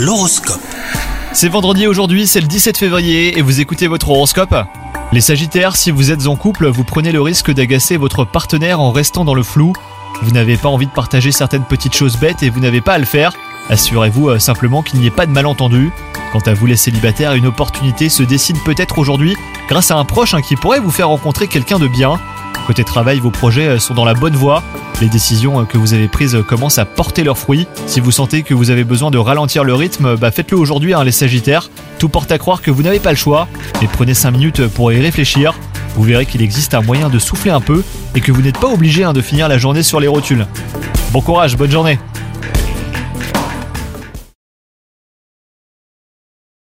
L'horoscope. C'est vendredi aujourd'hui, c'est le 17 février et vous écoutez votre horoscope Les Sagittaires, si vous êtes en couple, vous prenez le risque d'agacer votre partenaire en restant dans le flou. Vous n'avez pas envie de partager certaines petites choses bêtes et vous n'avez pas à le faire. Assurez-vous euh, simplement qu'il n'y ait pas de malentendu. Quant à vous les célibataires, une opportunité se dessine peut-être aujourd'hui grâce à un proche hein, qui pourrait vous faire rencontrer quelqu'un de bien. Côté travail, vos projets euh, sont dans la bonne voie. Les décisions euh, que vous avez prises euh, commencent à porter leurs fruits. Si vous sentez que vous avez besoin de ralentir le rythme, bah faites-le aujourd'hui, hein, les Sagittaires. Tout porte à croire que vous n'avez pas le choix, mais prenez 5 minutes pour y réfléchir. Vous verrez qu'il existe un moyen de souffler un peu et que vous n'êtes pas obligé hein, de finir la journée sur les rotules. Bon courage, bonne journée